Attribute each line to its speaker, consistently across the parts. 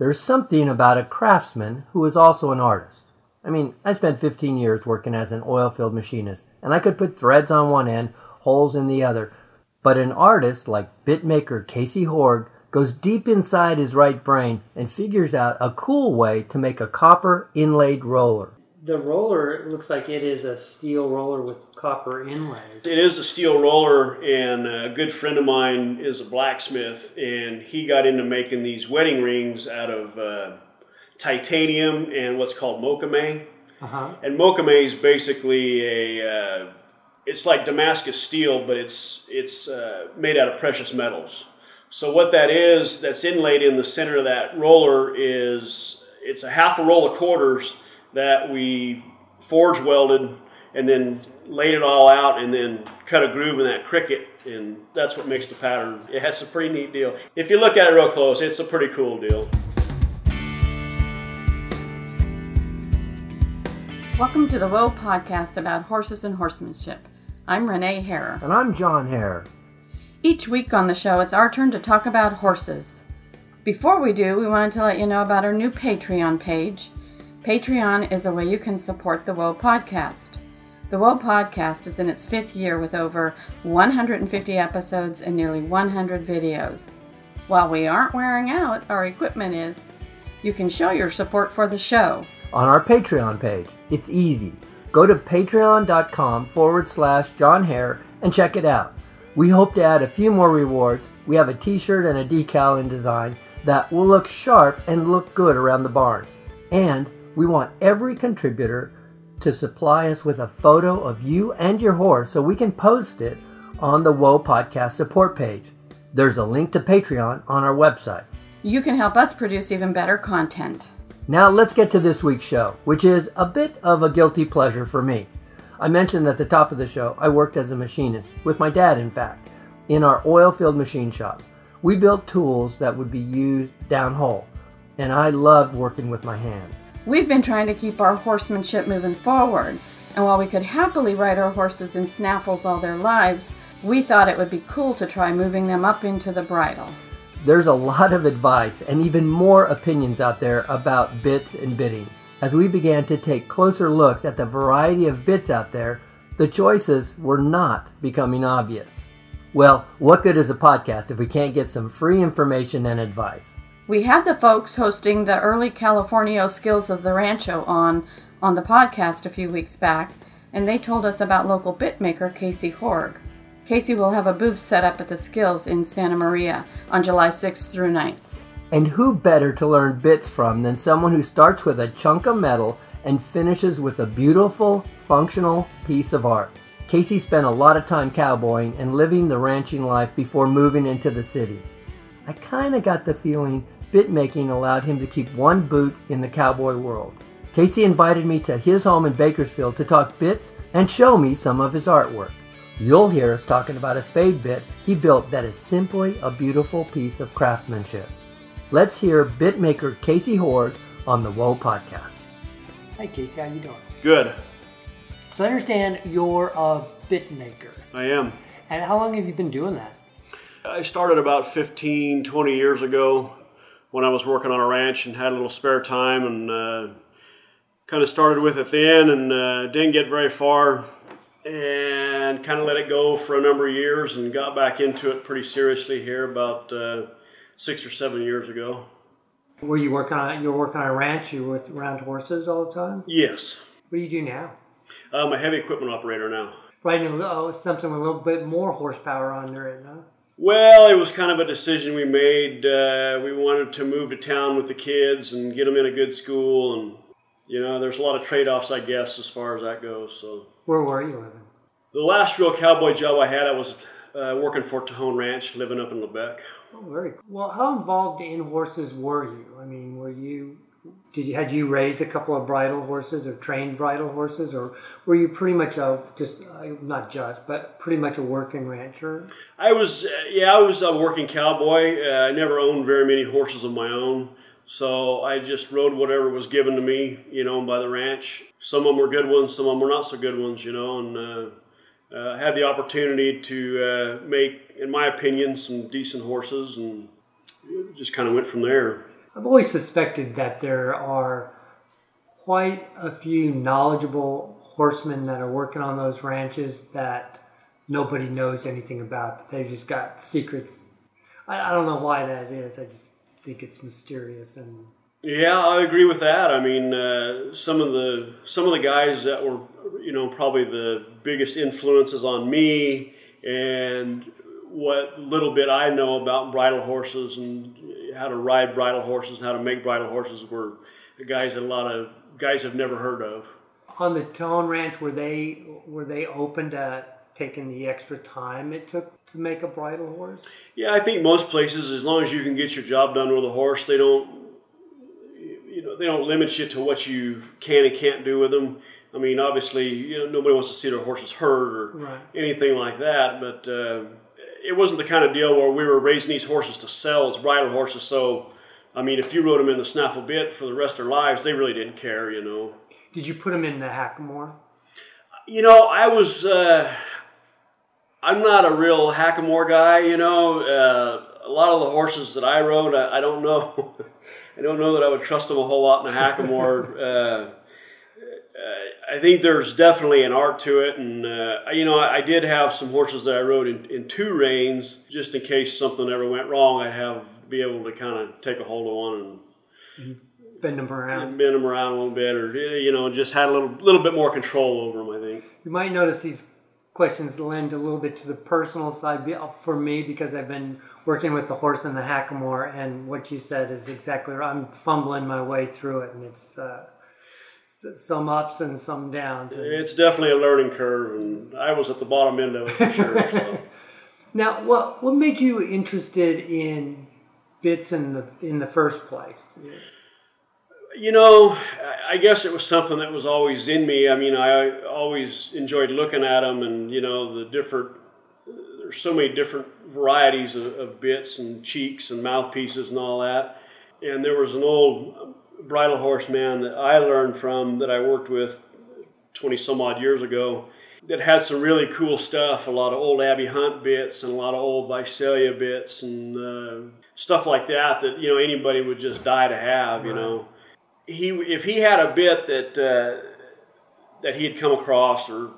Speaker 1: There's something about a craftsman who is also an artist. I mean, I spent 15 years working as an oil field machinist, and I could put threads on one end, holes in the other. But an artist like bitmaker Casey Horg goes deep inside his right brain and figures out a cool way to make a copper inlaid roller. The roller looks like it is a steel roller with copper inlays.
Speaker 2: It is a steel roller, and a good friend of mine is a blacksmith, and he got into making these wedding rings out of uh, titanium and what's called mokume.
Speaker 1: Uh-huh.
Speaker 2: And mokume is basically a uh, it's like Damascus steel, but it's it's uh, made out of precious metals. So what that is, that's inlaid in the center of that roller is it's a half a roll of quarters that we forge welded and then laid it all out and then cut a groove in that cricket and that's what makes the pattern. It has a pretty neat deal. If you look at it real close, it's a pretty cool deal.
Speaker 3: Welcome to the Woe podcast about horses and horsemanship. I'm Renee Hare.
Speaker 1: And I'm John Hare.
Speaker 3: Each week on the show, it's our turn to talk about horses. Before we do, we wanted to let you know about our new Patreon page. Patreon is a way you can support the Woe podcast. The Woe podcast is in its fifth year with over 150 episodes and nearly 100 videos. While we aren't wearing out, our equipment is. You can show your support for the show
Speaker 1: on our Patreon page. It's easy. Go to patreon.com forward slash John Hare and check it out. We hope to add a few more rewards. We have a t shirt and a decal in design that will look sharp and look good around the barn. And we want every contributor to supply us with a photo of you and your horse so we can post it on the Woe Podcast support page. There's a link to Patreon on our website.
Speaker 3: You can help us produce even better content.
Speaker 1: Now let's get to this week's show, which is a bit of a guilty pleasure for me. I mentioned at the top of the show I worked as a machinist, with my dad in fact, in our oil field machine shop. We built tools that would be used downhole, and I loved working with my hands.
Speaker 3: We've been trying to keep our horsemanship moving forward, and while we could happily ride our horses in snaffles all their lives, we thought it would be cool to try moving them up into the bridle.
Speaker 1: There's a lot of advice and even more opinions out there about bits and bitting. As we began to take closer looks at the variety of bits out there, the choices were not becoming obvious. Well, what good is a podcast if we can't get some free information and advice?
Speaker 3: We had the folks hosting the early Californio skills of the rancho on on the podcast a few weeks back, and they told us about local bit maker Casey Horg. Casey will have a booth set up at the Skills in Santa Maria on July 6th through 9th.
Speaker 1: And who better to learn bits from than someone who starts with a chunk of metal and finishes with a beautiful, functional piece of art? Casey spent a lot of time cowboying and living the ranching life before moving into the city. I kind of got the feeling bit making allowed him to keep one boot in the cowboy world. Casey invited me to his home in Bakersfield to talk bits and show me some of his artwork. You'll hear us talking about a spade bit he built that is simply a beautiful piece of craftsmanship. Let's hear bitmaker Casey Horg on the Woe podcast.
Speaker 4: Hi Casey, how you doing?
Speaker 2: Good.
Speaker 4: So I understand you're a bit maker.
Speaker 2: I am.
Speaker 4: And how long have you been doing that?
Speaker 2: I started about 15, 20 years ago when I was working on a ranch and had a little spare time and uh, kind of started with it then and uh, didn't get very far and kind of let it go for a number of years and got back into it pretty seriously here about uh, six or seven years ago.
Speaker 4: Were you working on you were working on a ranch? You were with around horses all the time.
Speaker 2: Yes.
Speaker 4: What do you do now?
Speaker 2: I'm a heavy equipment operator now.
Speaker 4: Right, oh, something with a little bit more horsepower under it, huh?
Speaker 2: Well, it was kind of a decision we made. Uh, we wanted to move to town with the kids and get them in a good school, and you know, there's a lot of trade-offs, I guess, as far as that goes. So.
Speaker 4: Where were you living?
Speaker 2: The last real cowboy job I had, I was uh, working for Tejon Ranch, living up in Lebec.
Speaker 4: Oh, very cool. Well, how involved in horses were you? I mean, were you did you had you raised a couple of bridle horses or trained bridle horses, or were you pretty much a just uh, not just but pretty much a working rancher?
Speaker 2: I was, uh, yeah, I was a working cowboy. Uh, I never owned very many horses of my own. So I just rode whatever was given to me, you know, by the ranch. Some of them were good ones, some of them were not so good ones, you know, and uh, uh, had the opportunity to uh, make, in my opinion, some decent horses, and just kind of went from there.
Speaker 4: I've always suspected that there are quite a few knowledgeable horsemen that are working on those ranches that nobody knows anything about. They just got secrets. I, I don't know why that is. I just think it's mysterious and
Speaker 2: Yeah, I agree with that. I mean, uh, some of the some of the guys that were, you know, probably the biggest influences on me and what little bit I know about bridle horses and how to ride bridle horses and how to make bridle horses were guys that a lot of guys have never heard of.
Speaker 4: on the Tejon Ranch, were they were they open to taking the extra time it took to make a bridle horse?
Speaker 2: Yeah, I think most places, as long as you can get your job done with a horse, they don't, you know, they don't limit you to what you can and can't do with them. I mean, obviously, you know, nobody wants to see their horses hurt or
Speaker 4: Right.
Speaker 2: anything like that. But uh, it wasn't the kind of deal where we were raising these horses to sell as bridle horses. So, I mean, if you rode them in the snaffle bit for the rest of their lives, they really didn't care, you know.
Speaker 4: Did you put them in the hackamore?
Speaker 2: You know, I was. Uh, I'm not a real hackamore guy. You know, uh, a lot of the horses that I rode, I, I don't know. I don't know that I would trust them a whole lot in a hackamore. uh, I think there's definitely an art to it, and uh, you know, I, I did have some horses that I rode in, in two reins, just in case something ever went wrong. I'd have be able to kind of take a hold of one and
Speaker 4: Bend them around.
Speaker 2: bend them around a little bit, or you know, just had a little little bit more control over them. I think.
Speaker 4: You might notice these questions lend a little bit to the personal side for me because I've been working with the horse and the hackamore, and what you said is exactly right. I'm fumbling my way through it, and it's uh, some ups and some downs. And
Speaker 2: It's definitely a learning curve, and I was at the bottom end of it for sure. So.
Speaker 4: now, what what made you interested in bits in the in the first place?
Speaker 2: You know, I- guess it was something that was always in me. I mean, I always enjoyed looking at them, and you know, the different. There's so many different varieties of, of bits and cheeks and mouthpieces and all that. And there was an old bridle horse man that I learned from that I worked with 20 some odd years ago that had some really cool stuff a lot of old Abby Hunt bits and a lot of old Visalia bits and uh, stuff like that that you know anybody would just die to have you know. He if he had a bit that uh, that he had come across or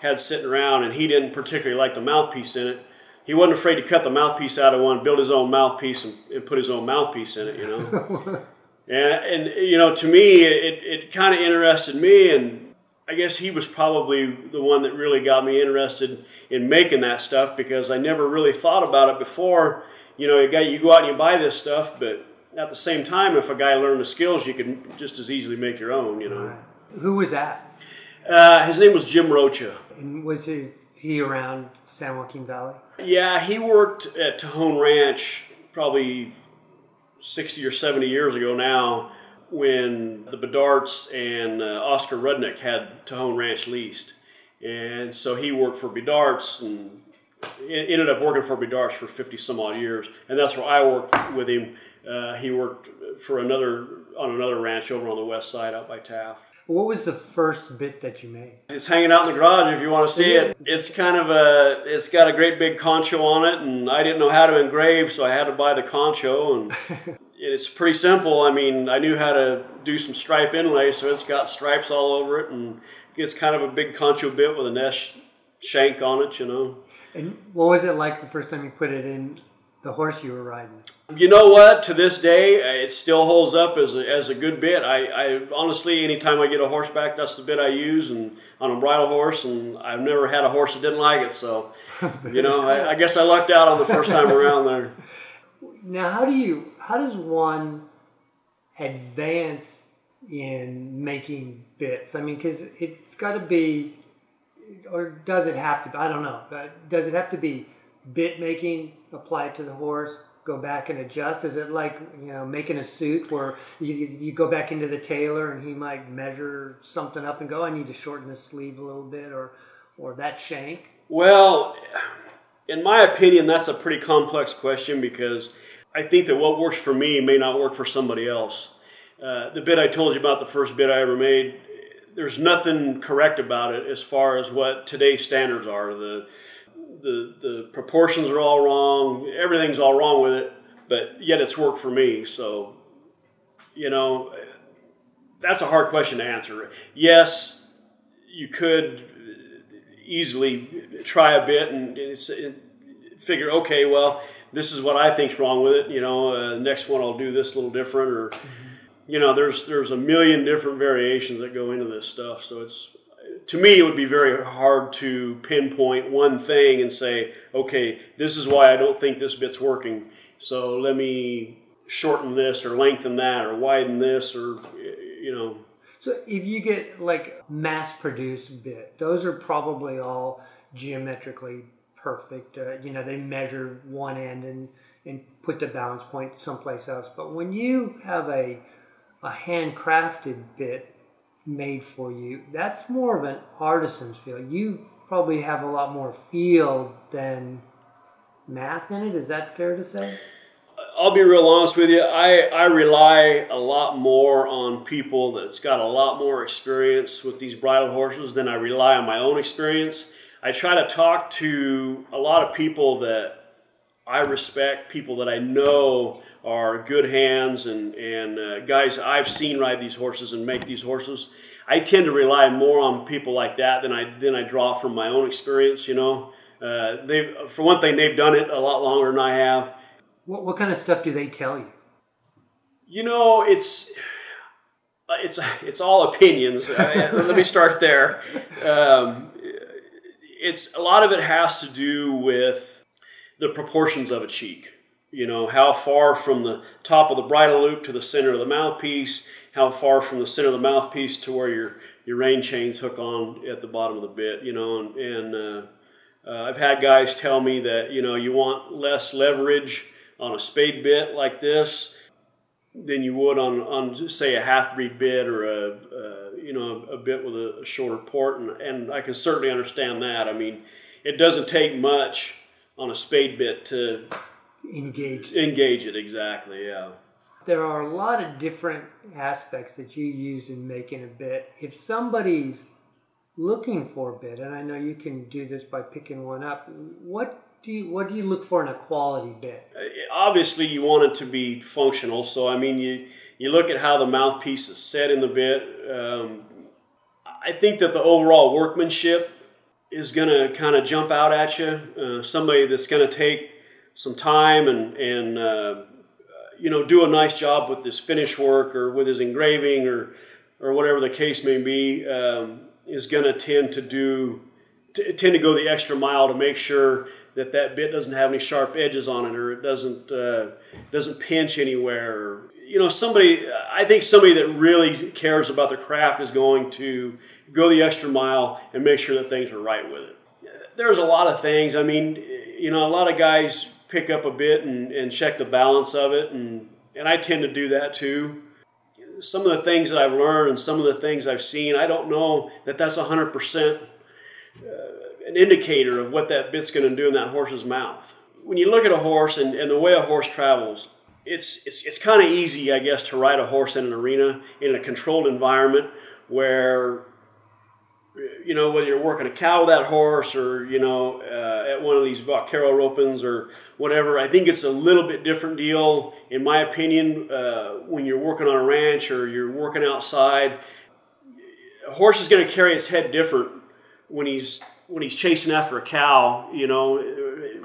Speaker 2: had sitting around and he didn't particularly like the mouthpiece in it he wasn't afraid to cut the mouthpiece out of one build his own mouthpiece and, and put his own mouthpiece in it you know and, and you know, to me, it, it kind of interested me, and I guess he was probably the one that really got me interested in making that stuff because I never really thought about it before. You know, you, got, you go out and you buy this stuff, but at the same time, if a guy learned the skills, you can just as easily make your own. You know,
Speaker 4: Who was that?
Speaker 2: uh, his name was Jim Rocha.
Speaker 4: And was he, he around San Joaquin Valley?
Speaker 2: Yeah, he worked at Tejon Ranch probably 60 or 70 years ago now when the Bidarts and uh, Oscar Rudnick had Tejon Ranch leased. And so he worked for Bidarts and ended up working for Bidarts for 50 some odd years. And that's where I worked with him. Uh, he worked for another on another ranch over on the west side out by Taft.
Speaker 4: What was the first bit that you made?
Speaker 2: It's hanging out in the garage if you want to see it. It's kind of a, it's got a great big concho on it, and I didn't know how to engrave, so I had to buy the concho, and it's pretty simple. I mean, I knew how to do some stripe inlay, so it's got stripes all over it, and it's kind of a big concho bit with a nest shank on it, you know.
Speaker 4: And what was it like the first time you put it in the horse you were riding?
Speaker 2: You know what? To this day, uh, it still holds up as a, as a good bit. I, I honestly, anytime I get a horseback, that's the bit I use, and on a bridle horse, and I've never had a horse that didn't like it. So, you know, I, I guess I lucked out on the first time around there.
Speaker 4: Now, how do you? How does one advance in making bits? I mean, because it's got to be, or does it have to? be? I don't know. Does it have to be bit making applied to the horse? Go back and adjust. Is it like you know making a suit where you, you go back into the tailor and he might measure something up and go, I need to shorten the sleeve a little bit, or or that shank.
Speaker 2: Well, in my opinion, that's a pretty complex question because I think that what works for me may not work for somebody else. Uh, the bit I told you about, the first bit I ever made, there's nothing correct about it as far as what today's standards are. The the the proportions are all wrong. Everything's all wrong with it, but yet it's worked for me. So you know, that's a hard question to answer. Yes, you could easily try a bit and it's, it, figure, okay, well, this is what I think's wrong with it. You know, uh, next one I'll do this a little different, or you know, there's there's a million different variations that go into this stuff. So it's to me, it would be very hard to pinpoint one thing and say, okay, this is why I don't think this bit's working. So let me shorten this or lengthen that or widen this or you know.
Speaker 4: So if you get like mass produced bit, those are probably all geometrically perfect. Uh, you know, they measure one end and and put the balance point someplace else. But when you have a a handcrafted bit made for you, that's more of an artisan's feel. You probably have a lot more feel than math in it. Is that fair to say?
Speaker 2: I'll be real honest with you. I, I rely a lot more on people that's got a lot more experience with these bridle horses than I rely on my own experience. I try to talk to a lot of people that I respect, people that I know are good hands and, and uh, guys I've seen ride these horses and make these horses. I tend to rely more on people like that than I, than I draw from my own experience, you know. Uh, they for one thing, they've done it a lot longer than I have.
Speaker 4: What, what kind of stuff do they tell you?
Speaker 2: You know, it's it's it's all opinions. Let me start there. Um, it's a lot of it has to do with the proportions of a cheek. You know, how far from the top of the bridle loop to the center of the mouthpiece, how far from the center of the mouthpiece to where your your rein chains hook on at the bottom of the bit. You know, and, and uh, uh, I've had guys tell me that you know you want less leverage on a spade bit like this than you would on, on say a half breed bit or a, a you know a, bit with a, a shorter port and, and I can certainly understand that I mean it doesn't take much on a spade bit to
Speaker 4: engage
Speaker 2: engage it exactly yeah
Speaker 4: there are a lot of different aspects that you use in making a bit if somebody's looking for a bit and I know you can do this by picking one up what do you what do you look for in a quality bit? Uh,
Speaker 2: obviously, you want it to be functional. So, I mean, you you look at how the mouthpiece is set in the bit. Um, I think that the overall workmanship is going to kind of jump out at you. Uh, somebody that's going to take some time and and uh, you know do a nice job with this finish work or with his engraving or or whatever the case may be um, is going to tend to do t- tend to go the extra mile to make sure that that bit doesn't have any sharp edges on it or it doesn't uh, doesn't pinch anywhere. Or, you know, somebody I think somebody that really cares about their craft is going to go the extra mile and make sure that things are right with it. There's a lot of things. I mean, you know, a lot of guys pick up a bit and, and check the balance of it, and and I tend to do that too some of the things that I've learned and some of the things I've seen, I don't know that that's 100% uh, an indicator of what that bit's going to do in that horse's mouth. When you look at a horse and, and the way a horse travels, it's, it's, it's kind of easy, I guess, to ride a horse in an arena in a controlled environment where, you know, whether you're working a cow that horse or, you know, uh, at one of these vaquero ropings or whatever, I think it's a little bit different deal, in my opinion, uh, when you're working on a ranch or you're working outside. A horse is going to carry his head different when he's when he's chasing after a cow, you know,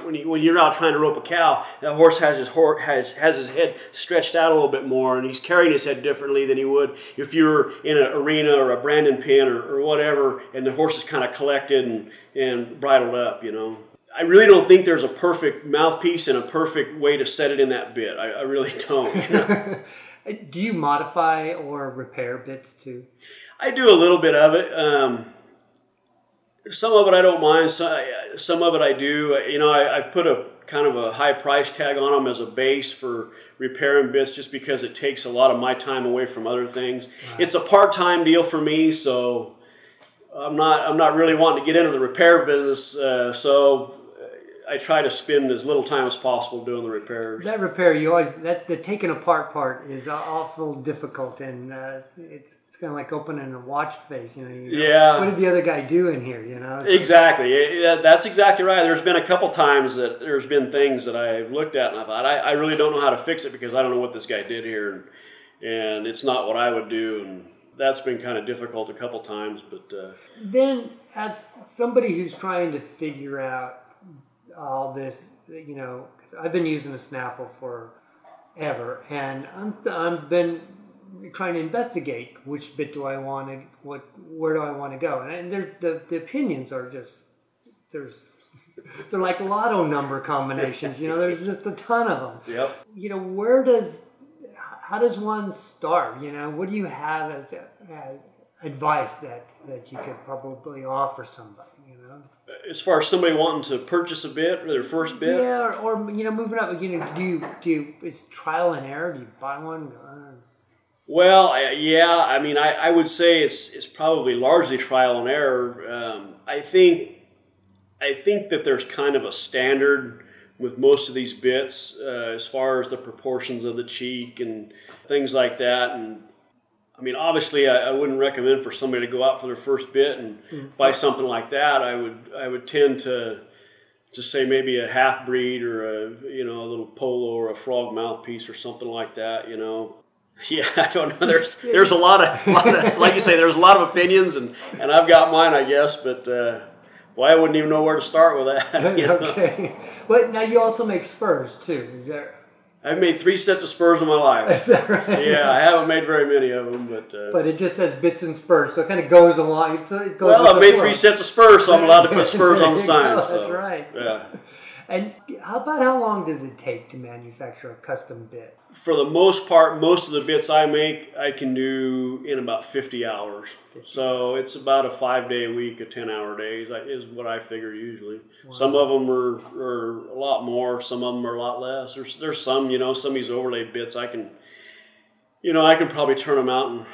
Speaker 2: when, he, when you're out trying to rope a cow, that horse has his horse has has his head stretched out a little bit more, and he's carrying his head differently than he would if you were in an arena or a branding pen or, or whatever, and the horse is kind of collected and and bridled up, you know. I really don't think there's a perfect mouthpiece and a perfect way to set it in that bit. I, I really don't. You know?
Speaker 4: do you modify or repair bits too?
Speaker 2: I do a little bit of it. Um, some of it I don't mind. Some of it I do. You know, I, have put a kind of a high price tag on them as a base for repairing bits, just because it takes a lot of my time away from other things. Right. It's a part time deal for me, so I'm not I'm not really wanting to get into the repair business. Uh, so I try to spend as little time as possible doing the repairs.
Speaker 4: That repair, you always that the taking apart part is awful difficult, and uh, it's it's kind of like opening a watch face. You know, you know,
Speaker 2: yeah.
Speaker 4: What did the other guy do in here? You know.
Speaker 2: Exactly. Yeah, that's exactly right. There's been a couple times that there's been things that I've looked at and I thought I, I really don't know how to fix it because I don't know what this guy did here. And, and it's not what I would do, and that's been kind of difficult a couple times. But uh,
Speaker 4: Then, as somebody who's trying to figure out all this, you know, 'cause I've been using a snaffle for ever, and I'm I've been trying to investigate which bit do I want to what where do I want to go, and, and there's the the opinions are just there's they're like lotto number combinations. You know, there's just a ton of them.
Speaker 2: yep.
Speaker 4: You know, where does how does one start? You know, what do you have as, as advice that that you could probably offer somebody?
Speaker 2: As far as somebody wanting to purchase a bit, their first bit,
Speaker 4: Yeah, or, or you know, moving up. You know, do you do you, is trial and error? Do you buy one? Uh,
Speaker 2: Well, I- yeah, I mean, I, I would say it's it's probably largely trial and error. Um, I think I think that there's kind of a standard with most of these bits uh, as far as the proportions of the cheek and things like that. And I mean, obviously, I, I wouldn't recommend for somebody to go out for their first bit and buy something like that. I would I would tend to to say maybe a half breed or a you know a little polo or a frog mouthpiece or something like that. You know, yeah, I don't know. There's there's a lot of, lot of like you say, there's a lot of opinions, and and I've got mine, I guess. But uh, well, I wouldn't even know where to start with that. you know?
Speaker 4: okay, but now you also make spurs too. Is there?
Speaker 2: I've made three sets of spurs in my life.
Speaker 4: Right?
Speaker 2: Yeah, I haven't made very many of them, but. Uh,
Speaker 4: But it just says bits and spurs, so it kind of goes along. It's, it goes
Speaker 2: well, I've made three sets of spurs, so I'm allowed to put spurs on the sign.
Speaker 4: go,
Speaker 2: so,
Speaker 4: That's right.
Speaker 2: Yeah.
Speaker 4: And how about how long does it take to manufacture a custom bit?
Speaker 2: For the most part, most of the bits I make, I can do in about 50 hours. So it's about a five day a week, a 10 hour days like, is what I figure usually. Some of them are, are a lot more, some of them are a lot less. There's, there's some, you know, some of these overlay bits I can, you know, I can probably turn them out in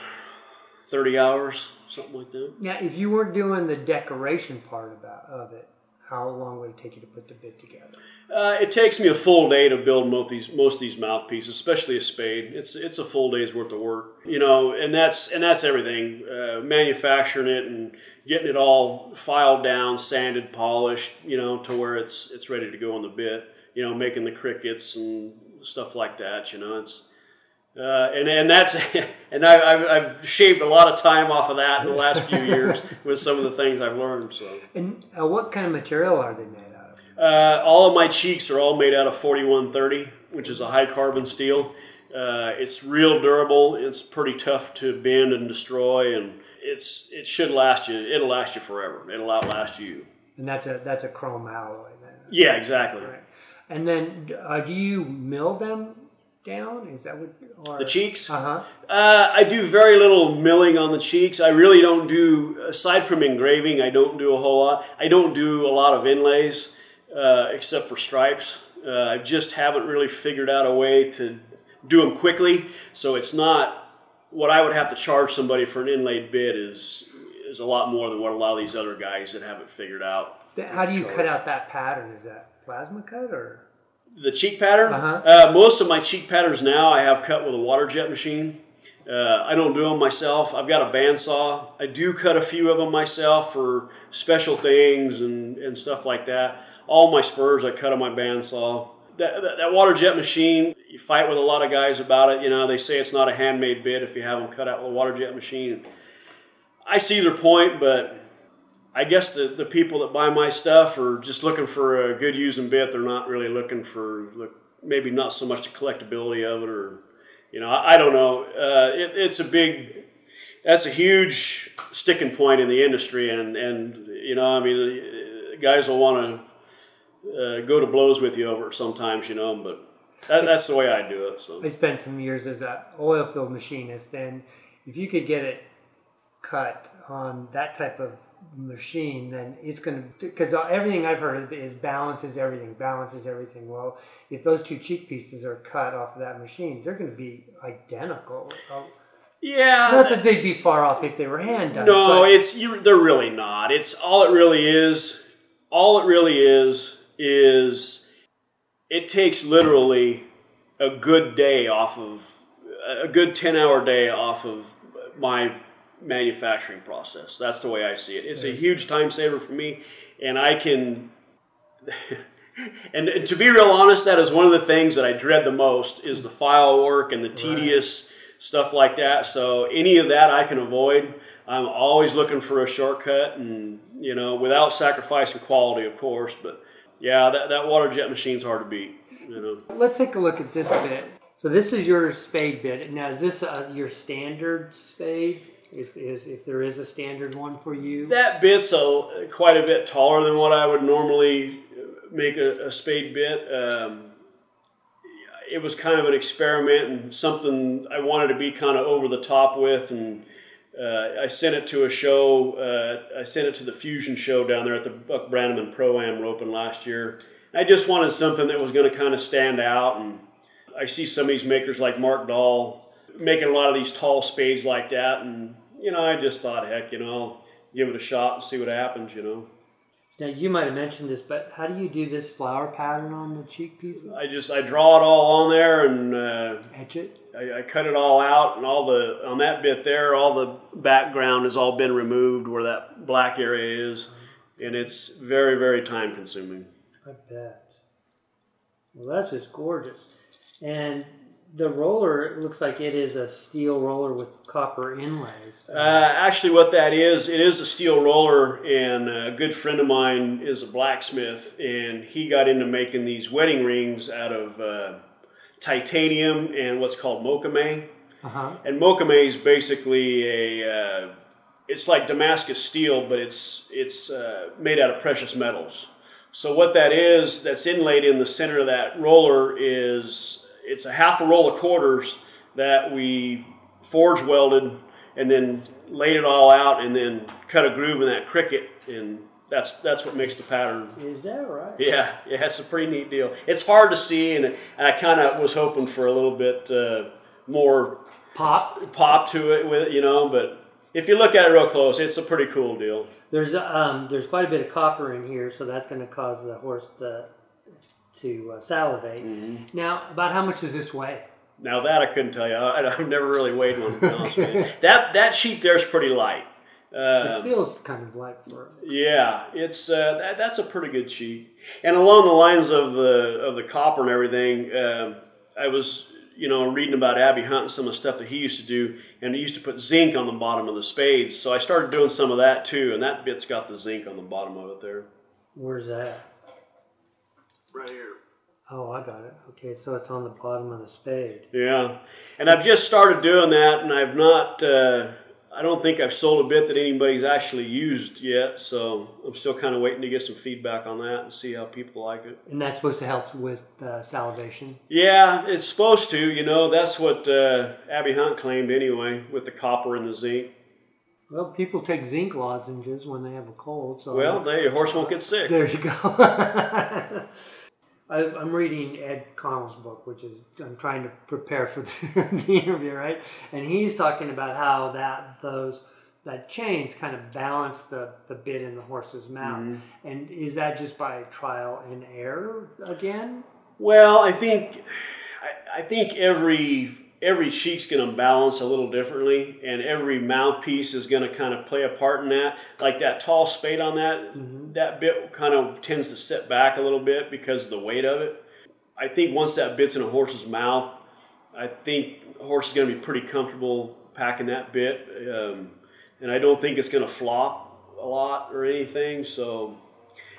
Speaker 2: 30 hours, something like that.
Speaker 4: Now, if you weren't doing the decoration part about of it, how long would it take you to put the bit together?
Speaker 2: Uh, it takes me a full day to build most of these most of these mouthpieces, especially a spade. It's it's a full day's worth of work, you know, and that's and that's everything. Uh, manufacturing it and getting it all filed down, sanded, polished, you know, to where it's it's ready to go on the bit. You know, making the crickets and stuff like that. You know, it's uh, and and that's and I, I've, I've shaved a lot of time off of that in the last few years with some of the things I've learned. So.
Speaker 4: And uh, what kind of material are they made out of?
Speaker 2: Uh, all of my cheeks are all made out of 4130, which is a high carbon steel. Uh, it's real durable. It's pretty tough to bend and destroy, and it's it should last you. It'll last you forever. It'll outlast you.
Speaker 4: And that's a that's a chrome alloy then.
Speaker 2: Yeah, exactly.
Speaker 4: Right. And then, uh, do you mill them down? Is that what? Or,
Speaker 2: The cheeks.
Speaker 4: Uh huh.
Speaker 2: Uh, I do very little milling on the cheeks. I really don't do, aside from engraving, I don't do a whole lot. I don't do a lot of inlays uh, except for stripes. Uh, I just haven't really figured out a way to do them quickly. So it's not what I would have to charge somebody for an inlaid bit is is a lot more than what a lot of these other guys that haven't figured out.
Speaker 4: How do you cut out that pattern? Is that plasma cut or?
Speaker 2: The cheek pattern.
Speaker 4: Uh-huh.
Speaker 2: Uh, most of my cheek patterns now I have cut with a water jet machine. Uh, I don't do them myself. I've got a bandsaw. I do cut a few of them myself for special things and, and stuff like that. All my spurs I cut on my bandsaw. That, that, that water jet machine, you fight with a lot of guys about it. You know, they say it's not a handmade bit if you have them cut out with a water jet machine. I see their point, but I guess the, the people that buy my stuff are just looking for a good using bit. They're not really looking for look, maybe not so much the collectability of it, or you know, I, I don't know. Uh, it, it's a big, that's a huge sticking point in the industry, and and you know, I mean, guys will want to uh, go to blows with you over it sometimes, you know, but that, that's the way I do it. So
Speaker 4: I spent some years as an oil field machinist, and if you could get it cut on that type of machine, then it's going to because everything I've heard is balances everything, balances everything. Well, if those two cheek pieces are cut off of that machine, they're going to be identical. Uh,
Speaker 2: yeah,
Speaker 4: Not that they'd be far off if they were hand done.
Speaker 2: No,
Speaker 4: but
Speaker 2: it's you. They're really not. It's all it really is. All it really is is it takes literally a good day off of a good ten hour day off of my manufacturing process. That's the way I see it. It's a huge time saver for me, and I can. And, and to be real honest, that is one of the things that I dread the most is the file work and the tedious stuff like that. So any of that I can avoid. I'm always looking for a shortcut, and you know, without sacrificing quality, of course. But yeah, that, that water jet machine's hard to beat. You know.
Speaker 4: Let's take a look at this bit. So this is your spade bit. Now, is this uh, your standard spade? If there is a standard one for you?
Speaker 2: That bit's a, quite a bit taller than what I would normally make a, a spade bit. Um, it was kind of an experiment and something I wanted to be kind of over the top with, and uh, I sent it to a show. Uh, I sent it to the Fusion show down there at the Buck Brannaman Pro Am Roping last year. I just wanted something that was going to kind of stand out, and I see some of these makers like Mark Dahl making a lot of these tall spades like that, and you know, I just thought, heck, you know, give it a shot and see what happens, you know.
Speaker 4: Now you might have mentioned this, but how do you do this flower pattern on the cheek piece?
Speaker 2: I just I draw it all on there and uh,
Speaker 4: Etch it.
Speaker 2: I, I cut it all out and all the on that bit there, all the background has all been removed where that black area is, and it's very very time consuming.
Speaker 4: I bet. Well, that's just gorgeous. And the roller it looks like it is a steel roller with copper inlays.
Speaker 2: Uh, actually, what that is, it is a steel roller, and a good friend of mine is a blacksmith, and he got into making these wedding rings out of uh, titanium and what's called mokume.
Speaker 4: Uh-huh.
Speaker 2: And mokume is basically a, uh, it's like Damascus steel, but it's it's uh, made out of precious metals. So what that is, that's inlaid in the center of that roller is it's a half a roll of quarters that we forge welded and then laid it all out and then cut a groove in that cricket and that's that's what makes the pattern.
Speaker 4: Is that right?
Speaker 2: Yeah, yeah, it's a pretty neat deal. It's hard to see, and I kind of was hoping for a little bit uh, more
Speaker 4: Pop.
Speaker 2: pop to it with it, you know. But if you look at it real close, it's a pretty cool deal.
Speaker 4: There's um, there's quite a bit of copper in here, so that's going to cause the horse to to uh, salivate.
Speaker 2: Mm-hmm.
Speaker 4: Now, about how much does this weigh?
Speaker 2: Now that I couldn't tell you. I, I've never really weighed one. To be honest. That that sheet there's pretty light.
Speaker 4: It
Speaker 2: Uh,
Speaker 4: feels kind of light for it.
Speaker 2: yeah, it's uh, that, that's a pretty good sheet. And along the lines of the of the copper and everything, um, I was you know reading about Abby Hunt and some of the stuff that he used to do, and he used to put zinc on the bottom of the spades. So I started doing some of that too, and that bit's got the zinc on the bottom of it there.
Speaker 4: Where's that?
Speaker 2: Right here.
Speaker 4: Oh, I got it. Okay, so it's on the bottom of the spade.
Speaker 2: Yeah, and I've just started doing that, and I've not. Uh, I don't think I've sold a bit that anybody's actually used yet, so I'm still kind of waiting to get some feedback on that and see how people like it.
Speaker 4: And that's supposed to help with uh, salivation.
Speaker 2: Yeah, it's supposed to. You know, that's what uh, Abby Hunt claimed anyway, with the copper and the zinc.
Speaker 4: Well, people take zinc lozenges when they have a cold. So
Speaker 2: Well, they, your horse won't get sick.
Speaker 4: there you go. I, I'm reading Ed Connell's book, which is I'm trying to prepare for the, the interview, right? And he's talking about how that those that chains kind of balance the, the bit in the horse's mouth. Mm-hmm. And is that just by trial and error again?
Speaker 2: Well, I think I, I think every every cheek's going to balance a little differently, and every mouthpiece is going to kind of play a part in that. Like that tall spade on that, that bit kind of tends to sit back a little bit because of the weight of it. I think once that bit's in a horse's mouth, I think the horse is going to be pretty comfortable packing that bit, um, and I don't think it's going to flop a lot or anything. So.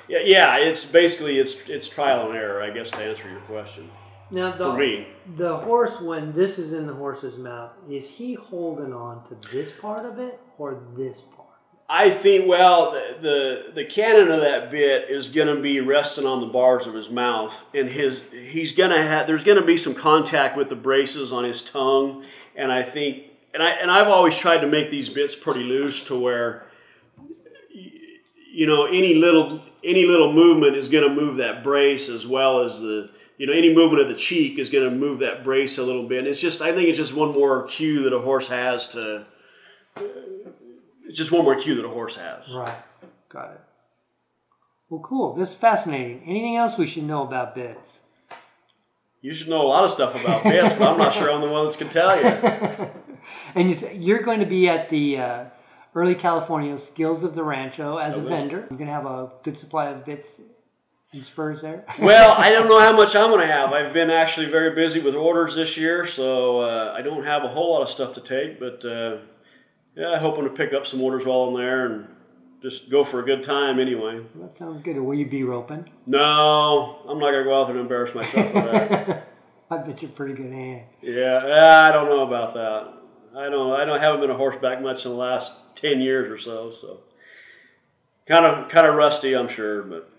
Speaker 2: Yeah, yeah, it's basically it's it's trial and error, I guess, to answer your question.
Speaker 4: Now the
Speaker 2: For me.
Speaker 4: the horse when this is in the horse's mouth, is he holding on to this part of it or this part?
Speaker 2: I think well, the the, the cannon of that bit is going to be resting on the bars of his mouth, and his he's going to have there's going to be some contact with the braces on his tongue, and I think and I and I've always tried to make these bits pretty loose to where you know any little any little movement is going to move that brace as well as the you know any movement of the cheek is going to move that brace a little bit. And It's just I think it's just one more cue that a horse has to. It's just one more cue that a horse has.
Speaker 4: Right. Got it. Well, cool. This is fascinating. Anything else we should know about bits?
Speaker 2: You should know a lot of stuff about bits, but I'm not sure I'm the one that can tell you.
Speaker 4: And you, say- you're going to be at the uh, Early California Skills of the Rancho as a vendor. You're going to have a good supply of bits spurs there?
Speaker 2: well, I don't know how much I'm going to have. I've been actually very busy with orders this year, so uh, I don't have a whole lot of stuff to take. But uh, yeah, I'm hoping to pick up some orders while I'm there and just go for a good time anyway.
Speaker 4: That sounds good. Will you be roping?
Speaker 2: No, I'm not going to go out there and embarrass myself with that.
Speaker 4: I bet you're a pretty good hand.
Speaker 2: yeah, I don't know about that. I don't. I don't haven't been a horseback much in the last ten years or so. So kind of kind of rusty, I'm sure, but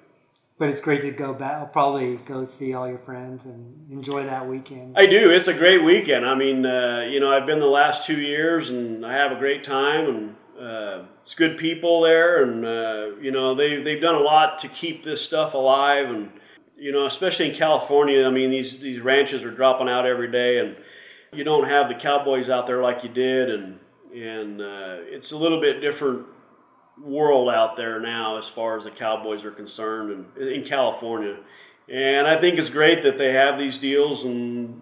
Speaker 4: But it's great to go back. I'll probably go see all your friends and enjoy that weekend.
Speaker 2: I do. It's a great weekend. I mean, uh, you know, I've been the last two years, and I have a great time, and uh, it's good people there, and uh, you know, they they've done a lot to keep this stuff alive, and you know, especially in California. I mean, these these ranches are dropping out every day, and you don't have the cowboys out there like you did, and and uh, it's a little bit different world out there now as far as the cowboys are concerned, and in California. And I think it's great that they have these deals and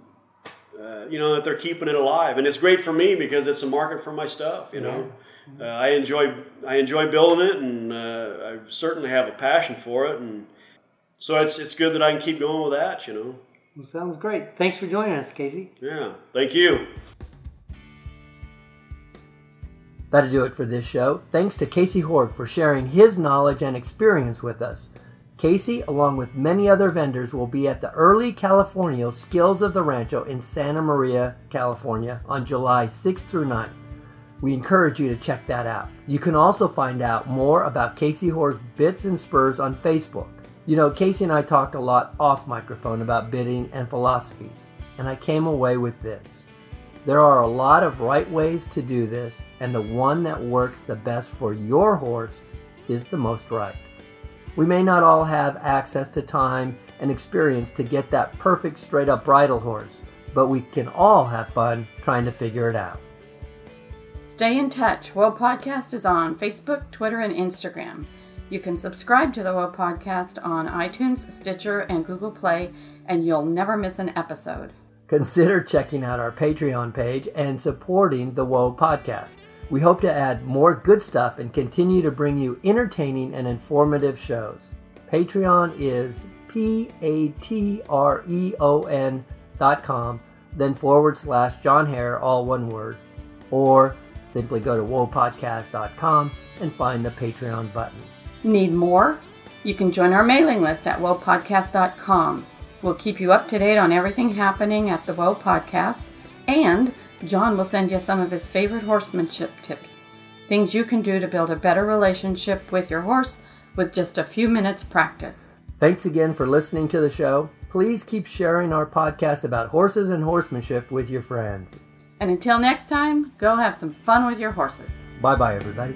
Speaker 2: uh, you know that they're keeping it alive, and it's great for me because it's a market for my stuff. You know, uh, I enjoy I enjoy building it, and uh, I certainly have a passion for it, and so it's it's good that I can keep going with that. You know,
Speaker 4: Well, sounds great. Thanks for joining us, Casey.
Speaker 2: yeah. Thank you.
Speaker 1: That'll do it for this show. Thanks to Casey Horg for sharing his knowledge and experience with us. Casey, along with many other vendors, will be at the Early California Skills of the Rancho in Santa Maria, California on July 6th through 9th. We encourage you to check that out. You can also find out more about Casey Horg's Bits and Spurs on Facebook. You know, Casey and I talked a lot off microphone about bitting and philosophies, and I came away with this. There are a lot of right ways to do this, and the one that works the best for your horse is the most right. We may not all have access to time and experience to get that perfect straight up bridle horse, but we can all have fun trying to figure it out.
Speaker 3: Stay in touch. Woe Podcast is on Facebook, Twitter, and Instagram. You can subscribe to the Woe Podcast on iTunes, Stitcher, and Google Play, and you'll never miss an episode.
Speaker 1: Consider checking out our Patreon page and supporting the Woe podcast. We hope to add more good stuff and continue to bring you entertaining and informative shows. Patreon is P A T R E O N dot com, then forward slash John Hare, all one word, or simply go to wopodcast.com and find the Patreon button.
Speaker 3: Need more? You can join our mailing list at wopodcast.com. We'll keep you up to date on everything happening at the Woe Podcast, and John will send you some of his favorite horsemanship tips. Things you can do to build a better relationship with your horse with just a few minutes practice.
Speaker 1: Thanks again for listening to the show. Please keep sharing our podcast about horses and horsemanship with your friends.
Speaker 3: And until next time, go have some fun with your horses.
Speaker 1: Bye bye, everybody.